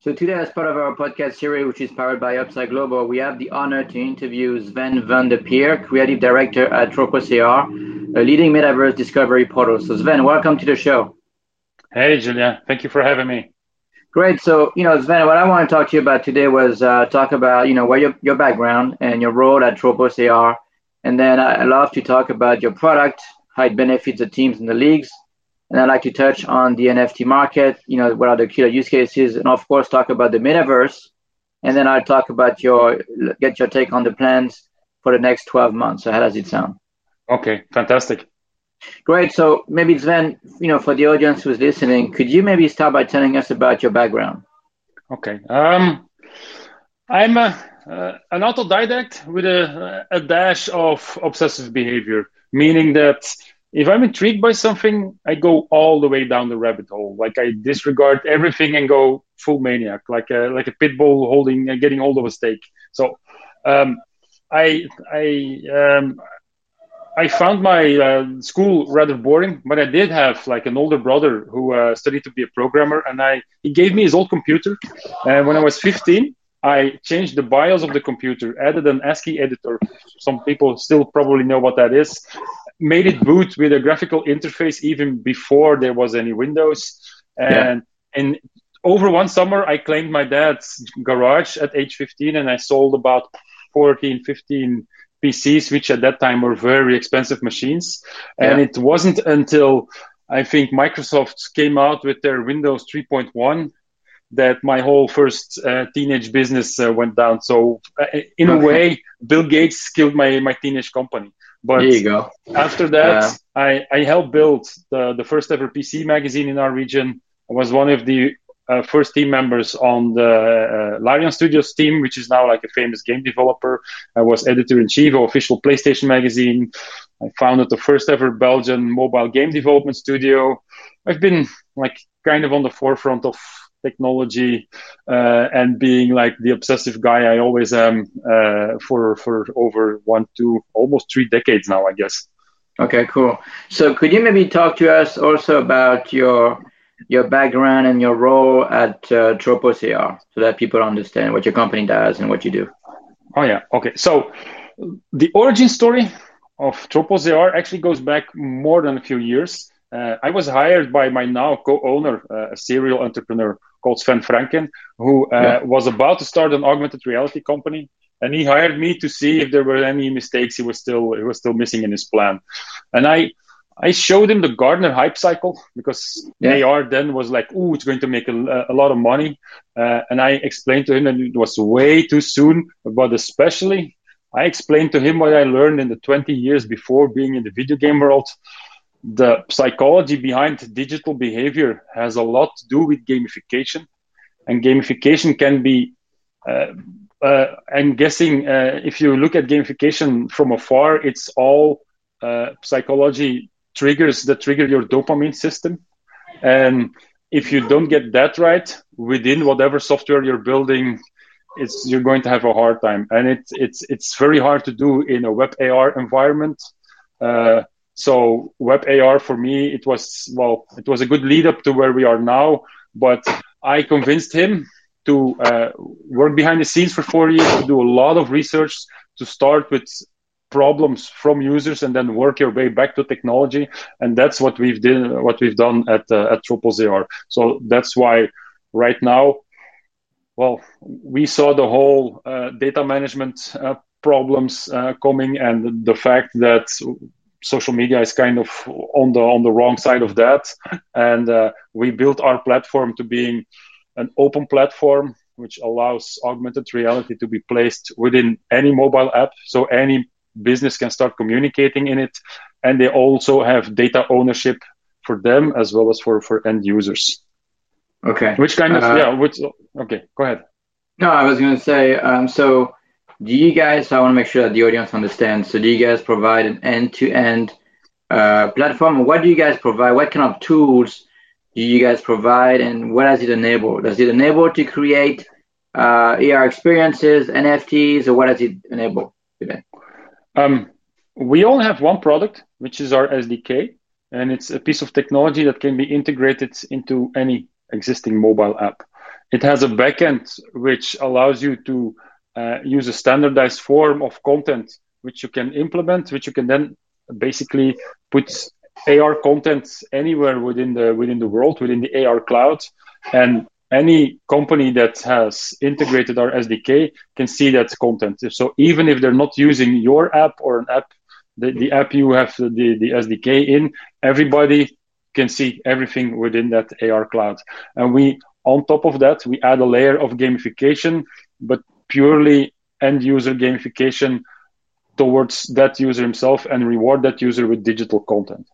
So today, as part of our podcast series, which is powered by Upside Global, we have the honor to interview Sven Van de Perre, Creative Director at Tropos AR, a leading metaverse discovery portal. So Sven, welcome to the show. Hey, Julia. Thank you for having me. Great. So, you know, Sven, what I want to talk to you about today was uh, talk about, you know, where your, your background and your role at Tropos AR. And then I love to talk about your product, how it benefits the teams and the leagues, and I'd like to touch on the NFT market, you know, what are the killer use cases, and of course, talk about the metaverse. And then I'll talk about your, get your take on the plans for the next 12 months. So how does it sound? Okay, fantastic. Great. So maybe Sven, you know, for the audience who's listening, could you maybe start by telling us about your background? Okay. Um, I'm a, uh, an autodidact with a, a dash of obsessive behavior, meaning that if I'm intrigued by something, I go all the way down the rabbit hole. Like I disregard everything and go full maniac, like a like a pit bull holding, uh, getting hold of a steak. So, um, I I um, I found my uh, school rather boring, but I did have like an older brother who uh, studied to be a programmer, and I he gave me his old computer. And when I was 15, I changed the BIOS of the computer, added an ASCII editor. Some people still probably know what that is, made it boot with a graphical interface even before there was any Windows. And yeah. and over one summer, I claimed my dad's garage at age 15, and I sold about 14, 15 PCs, which at that time were very expensive machines. Yeah. And it wasn't until I think Microsoft came out with their Windows 3.1 that my whole first uh, teenage business uh, went down. So uh, in a way, Bill Gates killed my my teenage company. But there you go. after that, yeah. I, I helped build the, the first ever PC magazine in our region. I was one of the uh, first team members on the uh, Larian Studios team, which is now like a famous game developer. I was editor in chief of official PlayStation magazine. I founded the first ever Belgian mobile game development studio. I've been like kind of on the forefront of technology uh, and being like the obsessive guy I always am uh, for for over one, two, almost three decades now, I guess. Okay, cool. So could you maybe talk to us also about your your background and your role at uh, Tropos AR so that people understand what your company does and what you do? Oh yeah, okay. So the origin story of Tropos AR actually goes back more than a few years. Uh, I was hired by my now co-owner, uh, a serial entrepreneur called Sven Franken, who uh, yeah. was about to start an augmented reality company, and he hired me to see if there were any mistakes he was still he was still missing in his plan. And I I showed him the Gartner hype cycle because yeah. AR then was like, "Ooh, it's going to make a, a lot of money," uh, and I explained to him that it was way too soon. But especially, I explained to him what I learned in the 20 years before being in the video game world the psychology behind digital behavior has a lot to do with gamification, and gamification can be. Uh, uh, I'm guessing uh, if you look at gamification from afar, it's all uh, psychology triggers that trigger your dopamine system, and if you don't get that right within whatever software you're building, it's you're going to have a hard time, and it's it's it's very hard to do in a web AR environment. So web AR for me, it was well, it was a good lead up to where we are now. But I convinced him to uh, work behind the scenes for four years, to do a lot of research, to start with problems from users and then work your way back to technology. And that's what we've did, what we've done at uh, at Tropos AR. So that's why right now, well, we saw the whole uh, data management uh, problems uh, coming and the fact that social media is kind of on the on the wrong side of that. And uh, we built our platform to being an open platform which allows augmented reality to be placed within any mobile app. So any business can start communicating in it. And they also have data ownership for them as well as for for end users. Okay. Which kind of uh, yeah which okay go ahead. No i was going to say um, so do you guys, I want to make sure that the audience understands, so do you guys provide an end-to-end uh, platform? What do you guys provide? What kind of tools do you guys provide and what does it enable? Does it enable to create uh, AR experiences, NFTs, or what does it enable today? Um, we only have one product, which is our SDK, and it's a piece of technology that can be integrated into any existing mobile app. it has a backend which allows you to uh, use a standardized form of content which you can implement, which you can then basically put AR content anywhere within the within the world, within the AR cloud, and any company that has integrated our SDK can see that content. So even if they're not using your app or an app, the, the app you have the, the SDK in, everybody can see everything within that AR cloud. And we, on top of that, we add a layer of gamification, but purely end user gamification towards that user himself and reward that user with digital content.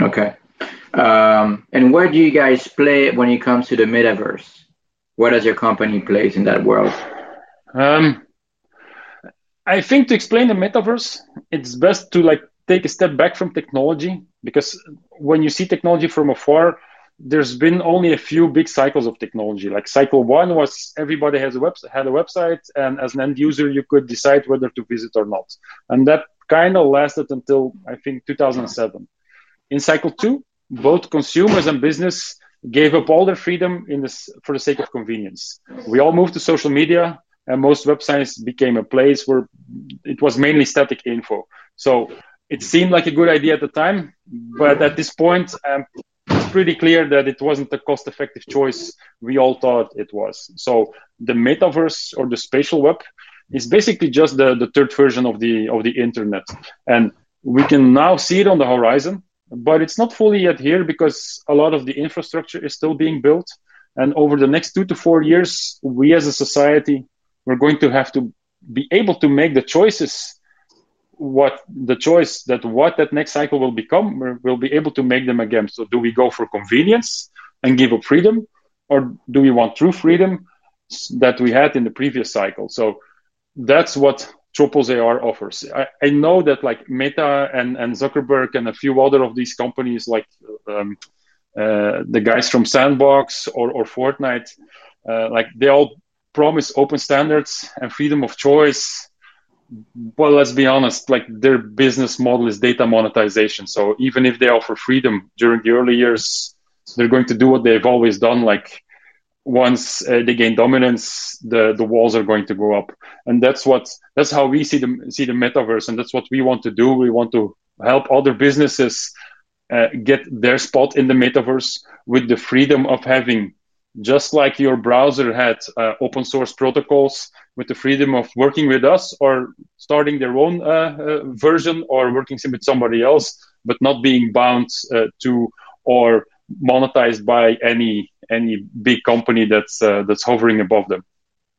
Okay. Um, and where do you guys play when it comes to the metaverse? Where does your company plays in that world? Um, I think to explain the metaverse, it's best to like take a step back from technology because when you see technology from afar, there's been only a few big cycles of technology. Like cycle one was everybody has a had a website, and as an end user, you could decide whether to visit or not. And that kind of lasted until I think 2007. In cycle two, both consumers and business gave up all their freedom this for the sake of convenience. We all moved to social media, and most websites became a place where it was mainly static info. So it seemed like a good idea at the time, but at this point, um, it's pretty clear that it wasn't a cost-effective choice we all thought it was. So the metaverse or the spatial web is basically just the, the third version of the of the internet, and we can now see it on the horizon but it's not fully yet here because a lot of the infrastructure is still being built. And over the next two to four years, we as a society, we're going to have to be able to make the choices what the choice that what that next cycle will become we'll be able to make them again so do we go for convenience and give up freedom or do we want true freedom that we had in the previous cycle so that's what Tropos AR offers. I, I, know that like Meta and, and Zuckerberg and a few other of these companies, like um, uh, the guys from Sandbox or, or Fortnite, uh, like they all promise open standards and freedom of choice. Well, let's be honest, like their business model is data monetization. So even if they offer freedom during the early years, they're going to do what they've always done, like once uh, they gain dominance, the the walls are going to go up, and that's what that's how we see the see the metaverse, and that's what we want to do. We want to help other businesses uh, get their spot in the metaverse with the freedom of having, just like your browser had uh, open source protocols, with the freedom of working with us or starting their own uh, uh, version or working with somebody else, but not being bound uh, to or monetized by any any big company that's that's hovering above them.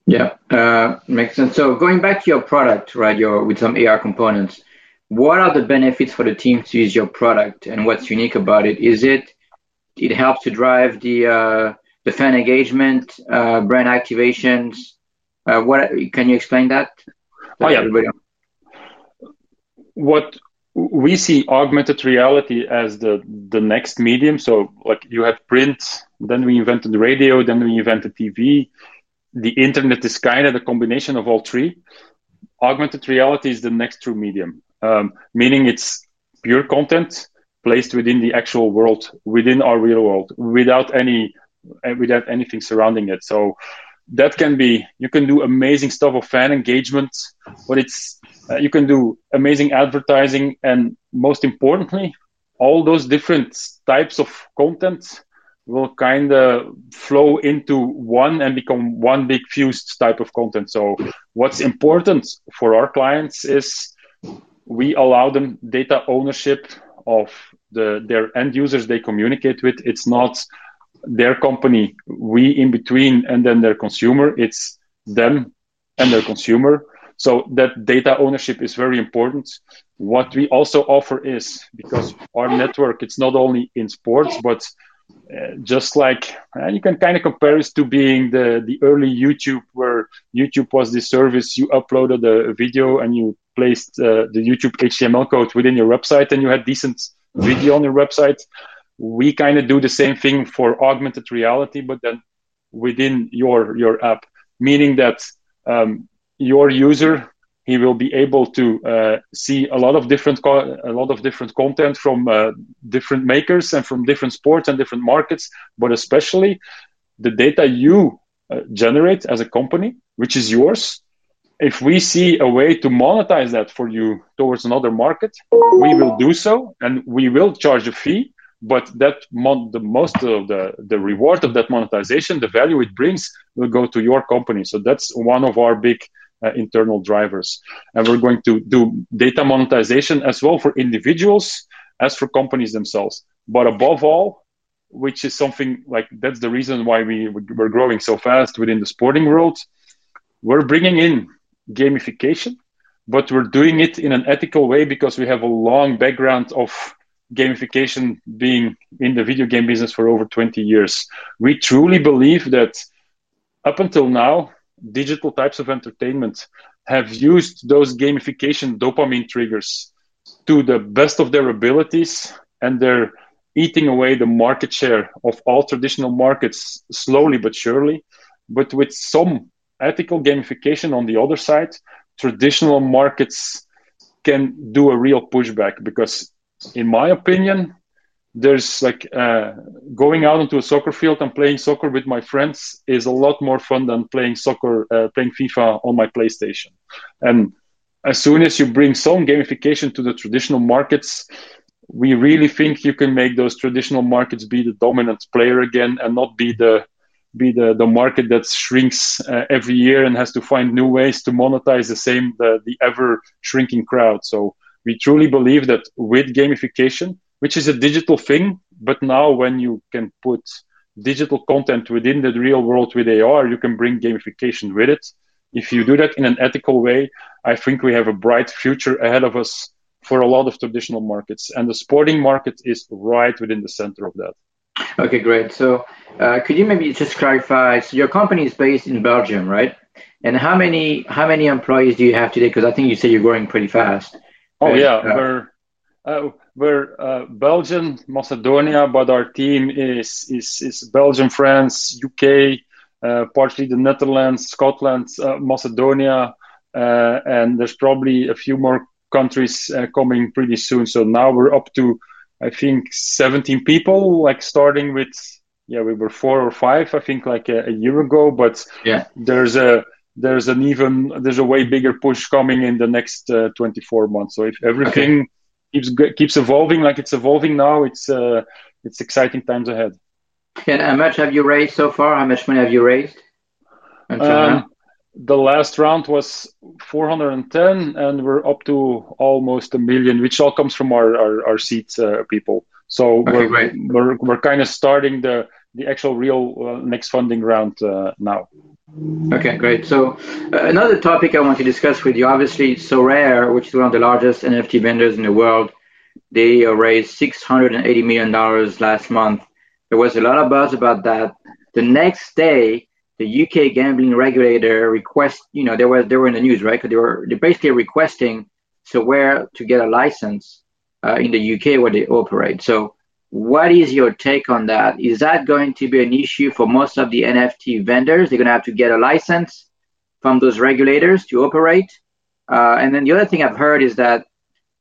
Yeah, uh, makes sense. So going back to your product, right? Your with some AR components, what are the benefits for the team to use your product, and what's unique about it? Is it it helps to drive the uh, the fan engagement, uh, brand activations? Uh, what can you explain that? Oh yeah. Everybody? What we see augmented reality as the the next medium. So like you had print, then we invented radio, then we invented TV. The internet is kind of the combination of all three. Augmented reality is the next true medium, um, meaning it's pure content placed within the actual world, within our real world, without any without anything surrounding it. So that can be you can do amazing stuff of fan engagement, but it's uh, you can do amazing advertising, and most importantly, all those different types of content will kind of flow into one and become one big fused type of content. So, what's important for our clients is we allow them data ownership of the their end users they communicate with. It's not their company, we in between, and then their consumer. It's them and their consumer. So that data ownership is very important. What we also offer is because our network, it's not only in sports, but uh, just like uh, you can kind of compare it to being the, the early YouTube, where YouTube was the service you uploaded a, video and you placed uh, the YouTube HTML code within your website and you had decent video on your website. We kind of do the same thing for augmented reality, but then within your your app, meaning that um, your user he will be able to uh, see a lot of different co- a lot of different content from uh, different makers and from different sports and different markets but especially the data you uh, generate as a company, which is yours. If we see a way to monetize that for you towards another market, we will do so, and we will charge a fee. But that mon- the most of the the reward of that monetization, the value it brings, will go to your company. So that's one of our big uh, internal drivers. And we're going to do data monetization as well for individuals as for companies themselves. But above all, which is something like that's the reason why we we're growing so fast within the sporting world. We're bringing in gamification, but we're doing it in an ethical way because we have a long background of gamification being in the video game business for over 20 years. We truly believe that up until now, digital types of entertainment have used those gamification dopamine triggers to the best of their abilities and they're eating away the market share of all traditional markets slowly but surely but with some ethical gamification on the other side traditional markets can do a real pushback because in my opinion there's like uh, going out into a soccer field and playing soccer with my friends is a lot more fun than playing soccer, uh, playing FIFA on my PlayStation. And as soon as you bring some gamification to the traditional markets, we really think you can make those traditional markets be the dominant player again and not be the be the, the market that shrinks uh, every year and has to find new ways to monetize the same the, the ever shrinking crowd. So we truly believe that with gamification, which is a digital thing. But now, when you can put digital content within the real world with AR, you can bring gamification with it. If you do that in an ethical way, I think we have a bright future ahead of us for a lot of traditional markets. And the sporting market is right within the center of that. Okay, great. So, uh, could you maybe just clarify? So, your company is based in Belgium, right? And how many how many employees do you have today? Because I think you said you're growing pretty fast. Oh yeah, uh, we're uh, we're uh, Belgium, Macedonia, but our team is is, is Belgium, France, UK, uh, partly the Netherlands, Scotland, uh, Macedonia, uh, and there's probably a few more countries uh, coming pretty soon. So now we're up to, I think, 17 people. Like starting with, yeah, we were four or five, I think, like a, a year ago. But yeah, there's a there's an even there's a way bigger push coming in the next 24 months. So if everything okay keeps keeps evolving like it's evolving now. It's uh, it's exciting times ahead. And how much have you raised so far? How much money have you raised? Um, the last round was 410, and we're up to almost a million, which all comes from our our, our seats uh, people. So okay, we're, great. we're we're kind of starting the the actual real uh, next funding round uh, now. Okay, great. So uh, another topic I want to discuss with you, obviously, Sorare, which is one of the largest NFT vendors in the world, they uh, raised $680 million last month. There was a lot of buzz about that. The next day, the UK gambling regulator request, you know, they were they were in the news, right? Because they were they basically requesting Sorare to get a license uh, in the UK where they operate. So what is your take on that? Is that going to be an issue for most of the NFT vendors? They're going to have to get a license from those regulators to operate. Uh, and then the other thing I've heard is that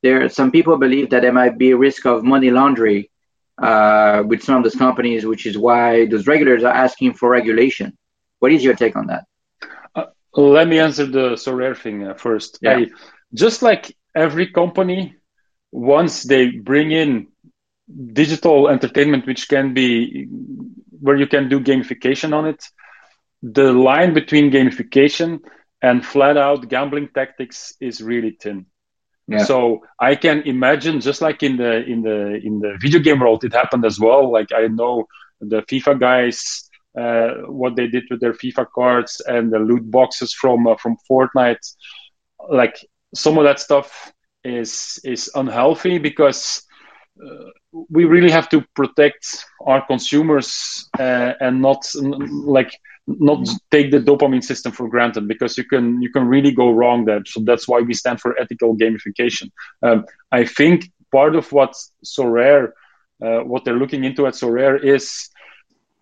there some people believe that there might be a risk of money laundering uh, with some of those companies, which is why those regulators are asking for regulation. What is your take on that? Uh, let me answer the Sorare thing uh, first. Yeah. I, just like every company, once they bring in digital entertainment which can be where you can do gamification on it. The line between gamification and flat out gambling tactics is really thin. Yeah. so i can imagine just like in the in the in the video game world it happened as well. Like i know the fifa guys uh, what they did with their fifa cards and the loot boxes from uh, from fortnite. Like some of that stuff is is unhealthy because we really have to protect our consumers uh, and not like not take the dopamine system for granted because you can you can really go wrong there. So that's why we stand for ethical gamification. Um, i think part of what Sorare uh, what they're looking into at Sorare is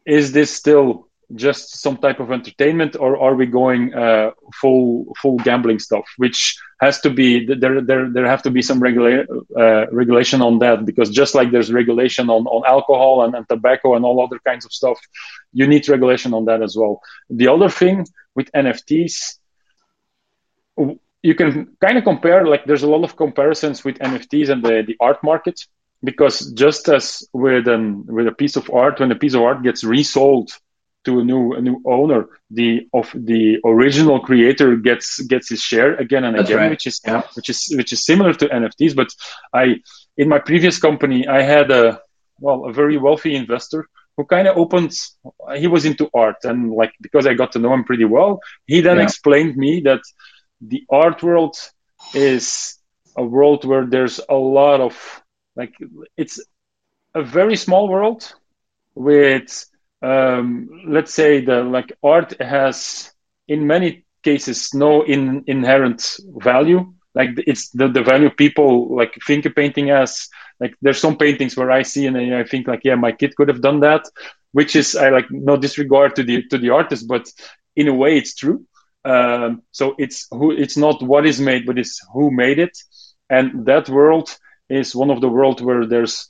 is this still just some type of entertainment, or are we going uh, full full gambling stuff? Which has to be there. There there have to be some regula- uh, regulation on that because just like there's regulation on, on alcohol and, and tobacco and all other kinds of stuff, you need regulation on that as well. The other thing with NFTs, you can kind of compare. Like there's a lot of comparisons with NFTs and the the art market because just as with an with a piece of art, when a piece of art gets resold to a new a new owner, the of the original creator gets gets his share again and That's again, right. which is yeah. which is which is similar to NFTs. But I in my previous company, I had a well a very wealthy investor who kind of opened he was into art and like because i got to know him pretty well he then yeah. explained me that the art world is a world where there's a lot of like it's a very small world with um, let's say the like art has in many cases no in, inherent value. Like it's the, the value people like think a painting as like there's some paintings where i see and i think like yeah my kid could have done that which is i like no disregard to the to the artist but in a way it's true. Um, so it's who it's not what is made but it's who made it. And that world is one of the world where there's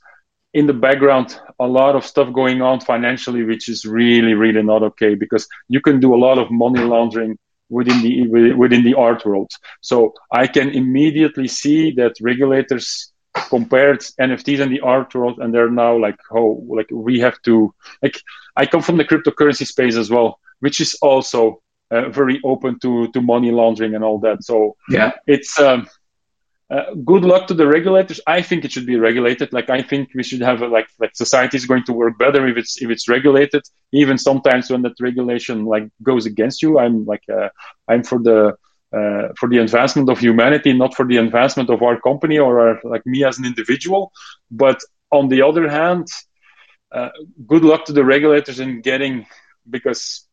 in the background a lot of stuff going on financially which is really really not okay because you can do a lot of money laundering within the within the art world. So i can immediately see that regulators compared nfts and the art world and they're now like oh like we have to like i come from the cryptocurrency space as well which is also uh, very open to to money laundering and all that. So yeah. it's um uh, good luck to the regulators. I think it should be regulated. Like I think we should have a, like like society is going to work better if it's if it's regulated. Even sometimes when that regulation like goes against you, I'm like uh, I'm for the uh, for the advancement of humanity, not for the advancement of our company or our, like me as an individual. But on the other hand, uh, good luck to the regulators in getting because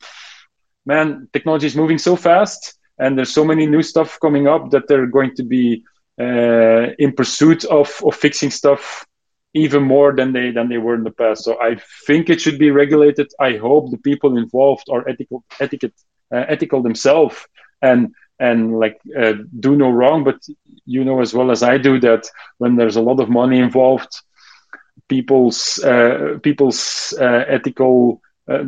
man, technology is moving so fast and there's so many new stuff coming up that they're going to be uh, in pursuit of, of fixing stuff even more than they than they were in the past. So I think it should be regulated. I hope the people involved are ethical etiquette uh, ethical themselves and and like uh, do no wrong. But you know as well as I do that when there's a lot of money involved, people's uh, people's uh, ethical uh,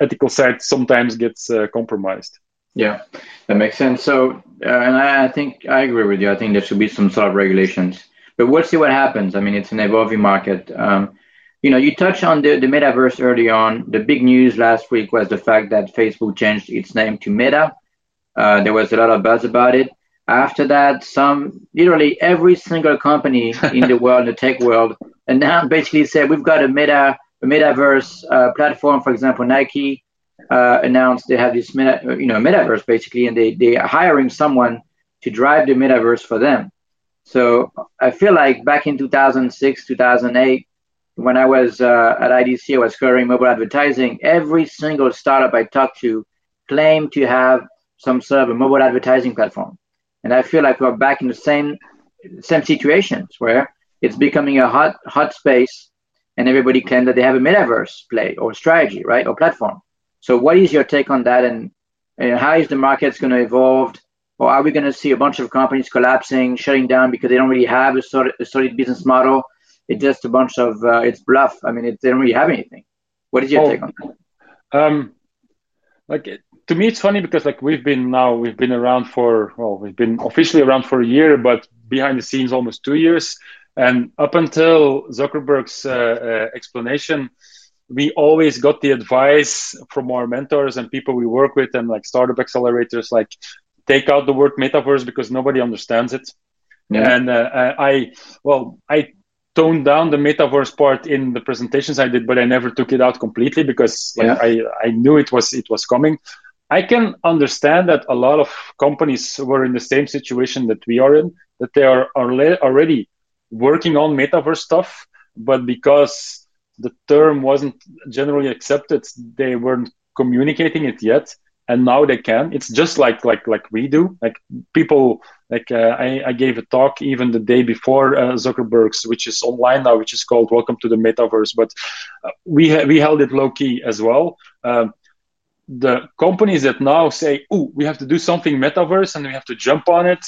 ethical side sometimes gets compromised. Yeah, that makes sense. So, uh, and I, I, think I agree with you. I think there should be some sort of regulations, but we'll see what happens. I mean, it's an evolving market. Um, you know, you touched on the, the metaverse early on. The big news last week was the fact that Facebook changed its name to Meta. Uh, there was a lot of buzz about it. After that, some literally every single company in the world, in the tech world, and now basically said we've got a meta, a metaverse uh, platform. For example, Nike uh, announced they have this meta, you know metaverse basically, and they they are hiring someone to drive the metaverse for them. So I feel like back in 2006, 2008, when I was uh, at IDC, I was covering mobile advertising. Every single startup I talked to claimed to have some sort of a mobile advertising platform, and I feel like we're back in the same same situations where it's becoming a hot hot space, and everybody claims that they have a metaverse play or strategy, right, or platform. So, what is your take on that, and, and how is the market going to evolve? Or are we going to see a bunch of companies collapsing, shutting down because they don't really have a solid, a solid business model? It's just a bunch of uh, it's bluff. I mean, it, they don't really have anything. What is your oh, take on that? Um, like to me, it's funny because like we've been now we've been around for well, we've been officially around for a year, but behind the scenes almost two years. And up until Zuckerberg's uh, uh, explanation, we always got the advice from our mentors and people we work with and like startup accelerators like take out the word metaverse because nobody understands it yeah. and uh, i well i toned down the metaverse part in the presentations i did but i never took it out completely because like, yeah. i i knew it was it was coming i can understand that a lot of companies were in the same situation that we are in that they are, are already working on metaverse stuff but because the term wasn't generally accepted. They weren't communicating it yet and now they can. It's just like like like we do. Like people like uh, I, I gave a talk even the day before uh, zuckerberg's which is online now which is called welcome to the metaverse but uh, we ha- we held it low key as well. Um, the companies that now say, "Oh, we have to do something metaverse and we have to jump on it,"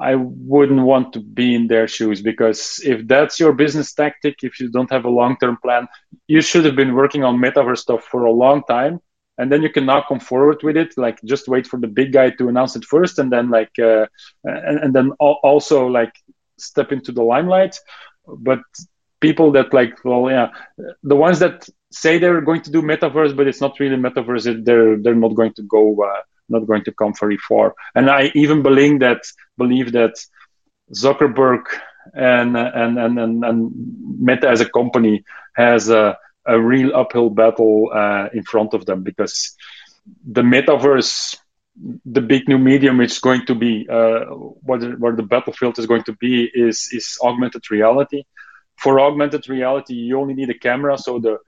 I wouldn't want to be in their shoes because if that's your business tactic, if you don't have a long-term plan, you should have been working on metaverse stuff for a long time, and then you can now come forward with it. Like just wait for the big guy to announce it first, and then like uh, and, and then also like step into the limelight. But people that like, well, yeah, the ones that say they're going to do metaverse, but it's not really metaverse. They're they're not going to go. Uh, not going to come very far. And I even believe that believe that Zuckerberg and and and and, and Meta as a company has a, a real uphill battle uh, in front of them because the metaverse the big new medium is going to be uh, the, where the battlefield is going to be is is augmented reality for augmented reality you only need a camera so the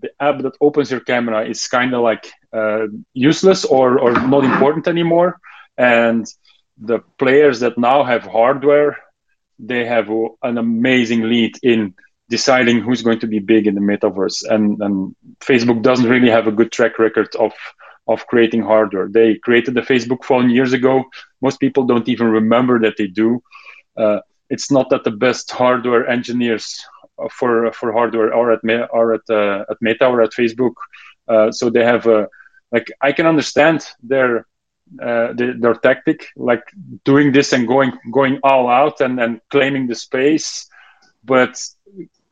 the app that opens your camera is kind of like uh, useless or, or not important anymore. And the players that now have hardware, they have an amazing lead in deciding who's going to be big in the metaverse. And, and Facebook doesn't really have a good track record of of creating hardware. They created the Facebook phone years ago. Most people don't even remember that they do. Uh, it's not that the best hardware engineers for for hardware are at or at uh, at Meta or at Facebook. Uh, so they have a like I can understand their uh, the, their tactic, like doing this and going going all out and and claiming the space, but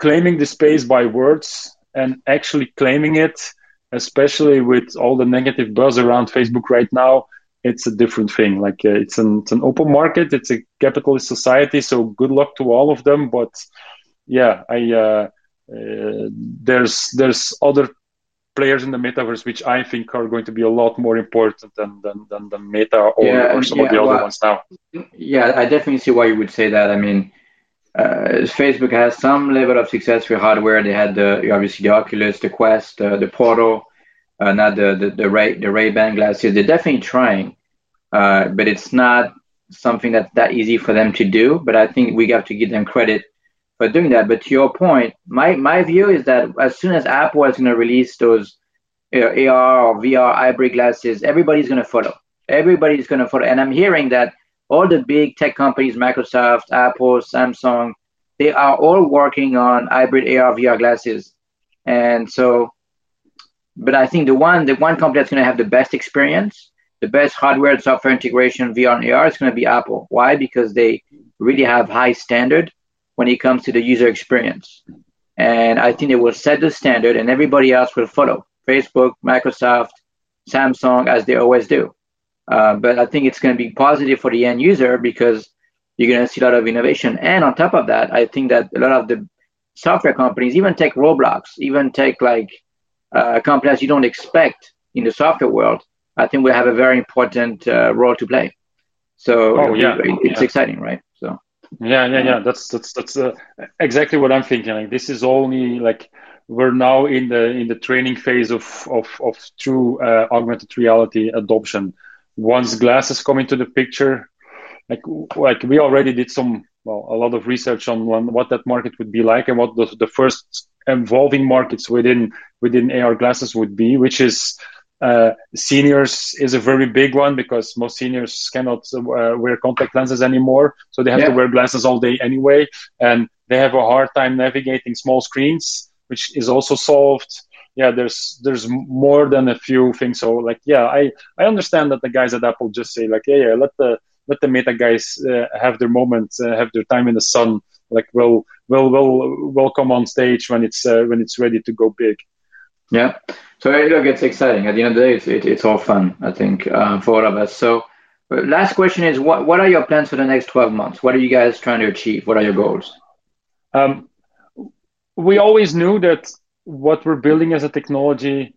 claiming the space by words and actually claiming it, especially with all the negative buzz around Facebook right now, it's a different thing. Like uh, it's an it's an open market, it's a capitalist society, so good luck to all of them. But yeah, I uh, uh, there's there's other players in the metaverse which I think are going to be a lot more important than than than, than Meta or, yeah, or some yeah, of the other well, ones now. Yeah, I definitely see why you would say that. I mean, uh, Facebook has some level of success with hardware. They had the obviously the Oculus, the Quest, uh, the Portal, uh, not the the the Ray the Ray Ban glasses. They're definitely trying, uh, but it's not something that's that easy for them to do. But I think we have to give them credit for doing that. But to your point, my my view is that as soon as Apple is going to release those you know, AR or VR hybrid glasses, everybody's going to follow. Everybody's going to follow. And I'm hearing that all the big tech companies, Microsoft, Apple, Samsung, they are all working on hybrid AR VR glasses. And so, but I think the one the one company that's going to have the best experience, the best hardware and software integration VR and AR is going to be Apple. Why? Because they really have high standard when it comes to the user experience. And I think it will set the standard and everybody else will follow Facebook, Microsoft, Samsung, as they always do. Uh, but I think it's going to be positive for the end user because you're going to see a lot of innovation. And on top of that, I think that a lot of the software companies, even take Roblox, even take like uh, companies you don't expect in the software world, I think we have a very important uh, role to play. So oh, yeah. it's yeah. exciting, right? Yeah yeah yeah. That's that's that's uh, exactly what i'm thinking. Like this is only like we're now in the in the training phase of of, of true uh, augmented reality adoption. Once glasses come into the picture like like we already did some well a lot of research on what that market would be like and what the, the first evolving markets within within ar glasses would be which is uh, seniors is a very big one because most seniors cannot uh, wear contact lenses anymore, so they have yeah. to wear glasses all day anyway, and they have a hard time navigating small screens, which is also solved. Yeah, there's there's more than a few things. So like, yeah, I I understand that the guys at Apple just say like, yeah, yeah let the let the Meta guys uh, have their moment, uh, have their time in the sun. Like, we'll we'll we'll we'll come on stage when it's uh, when it's ready to go big. Yeah. So look, it's exciting. At the end of the day, it's, it, it's all fun, I think, uh, for all of us. So uh, last question is, what, what are your plans for the next 12 months? What are you guys trying to achieve? What are your goals? Um, we always knew that what we're building as a technology,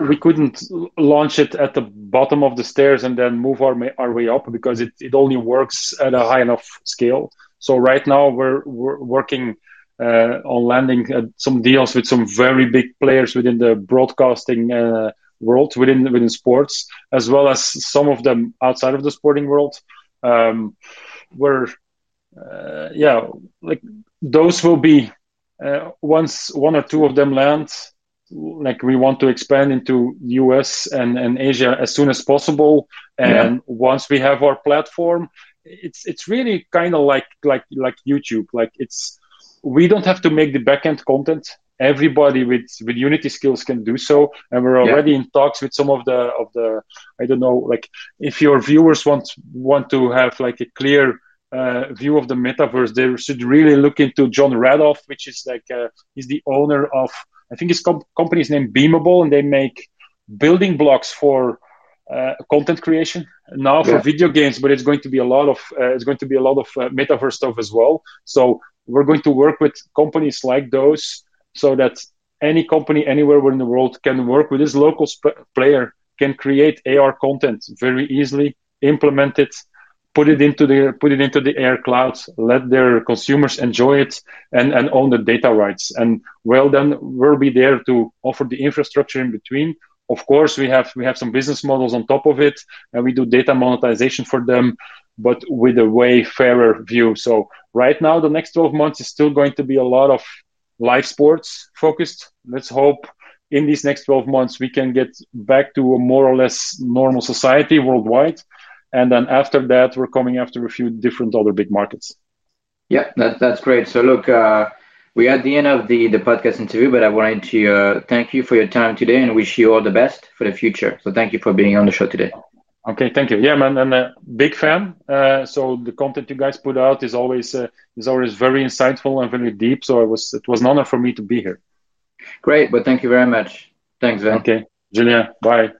we couldn't launch it at the bottom of the stairs and then move our, our way up because it, it only works at a high enough scale. So right now we're, we're working – on landing uh, some deals with some very big players within the broadcasting uh, world, within within sports, as well as some of them outside of the sporting world. Um, where, yeah, like those will be once one or two of them land, like we want to expand into us and, and asia as soon as possible and yeah. once we have our platform it's it's really kind of like like like youtube like it's we don't have to make the backend content everybody with with unity skills can do so and we're already yeah. in talks with some of the of the i don't know like if your viewers want want to have like a clear uh, view of the metaverse they should really look into Jon Radoff which is like uh, he's the owner of i think his com- company is named beamable and they make building blocks for uh, content creation now for yeah. video games but it's going to be a lot of uh, it's going to be a lot of uh, metaverse stuff as well so we're going to work with companies like those so that any company anywhere in the world can work with this local sp- player, can create AR content very easily, implement it, put it into the put it into the AR clouds, let their consumers enjoy it and, and own the data rights. And well then we'll be there to offer the infrastructure in between. Of course we have we have some business models on top of it and we do data monetization for them, but with a way fairer view. So right now the next 12 months is still going to be a lot of live sports focused. Let's hope in these next 12 months we can get back to a more or less normal society worldwide. And then after that, we're coming after a few different other big markets. Yeah, that, that's great. So, look, uh, we're at the end of the, the podcast interview, but I wanted to uh, thank you for your time today and wish you all the best for the future. So, thank you for being on the show today. Okay, thank you. Yeah, man, and a big fan. Uh, so the content you guys put out is always uh, is always very insightful and very deep. So it was it was an honor for me to be here. Great, but thank you very much. Thanks, Van. Okay, Julia, bye.